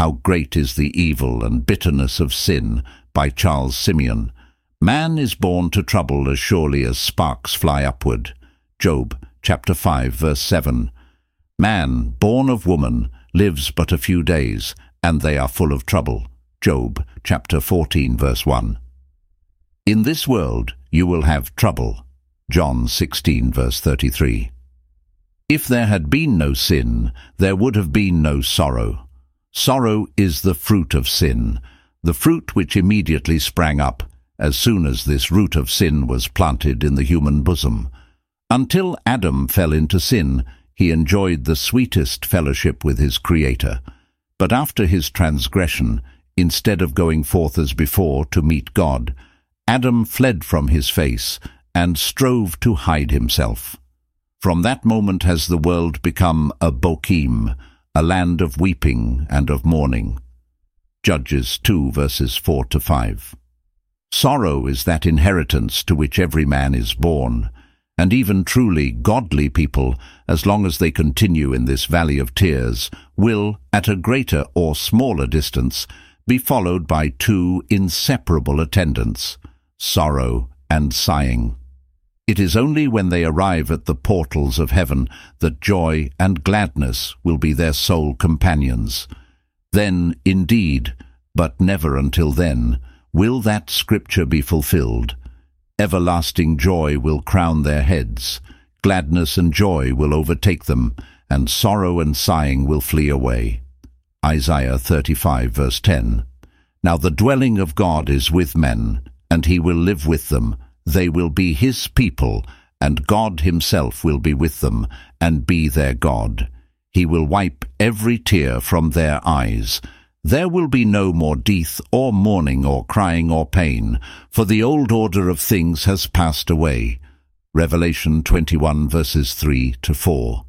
How Great is the Evil and Bitterness of Sin by Charles Simeon. Man is born to trouble as surely as sparks fly upward. Job chapter 5 verse 7. Man, born of woman, lives but a few days, and they are full of trouble. Job chapter 14 verse 1. In this world you will have trouble. John 16 verse 33. If there had been no sin, there would have been no sorrow. Sorrow is the fruit of sin, the fruit which immediately sprang up as soon as this root of sin was planted in the human bosom. Until Adam fell into sin, he enjoyed the sweetest fellowship with his Creator. But after his transgression, instead of going forth as before to meet God, Adam fled from his face and strove to hide himself. From that moment has the world become a Bochim, a land of weeping and of mourning. Judges 2 verses 4 to 5. Sorrow is that inheritance to which every man is born, and even truly godly people, as long as they continue in this valley of tears, will, at a greater or smaller distance, be followed by two inseparable attendants, sorrow and sighing. It is only when they arrive at the portals of heaven that joy and gladness will be their sole companions. Then, indeed, but never until then, will that scripture be fulfilled. Everlasting joy will crown their heads, gladness and joy will overtake them, and sorrow and sighing will flee away. Isaiah 35 verse 10 Now the dwelling of God is with men, and he will live with them, they will be his people, and God himself will be with them, and be their God. He will wipe every tear from their eyes. There will be no more death, or mourning, or crying, or pain, for the old order of things has passed away. Revelation 21 verses 3 to 4.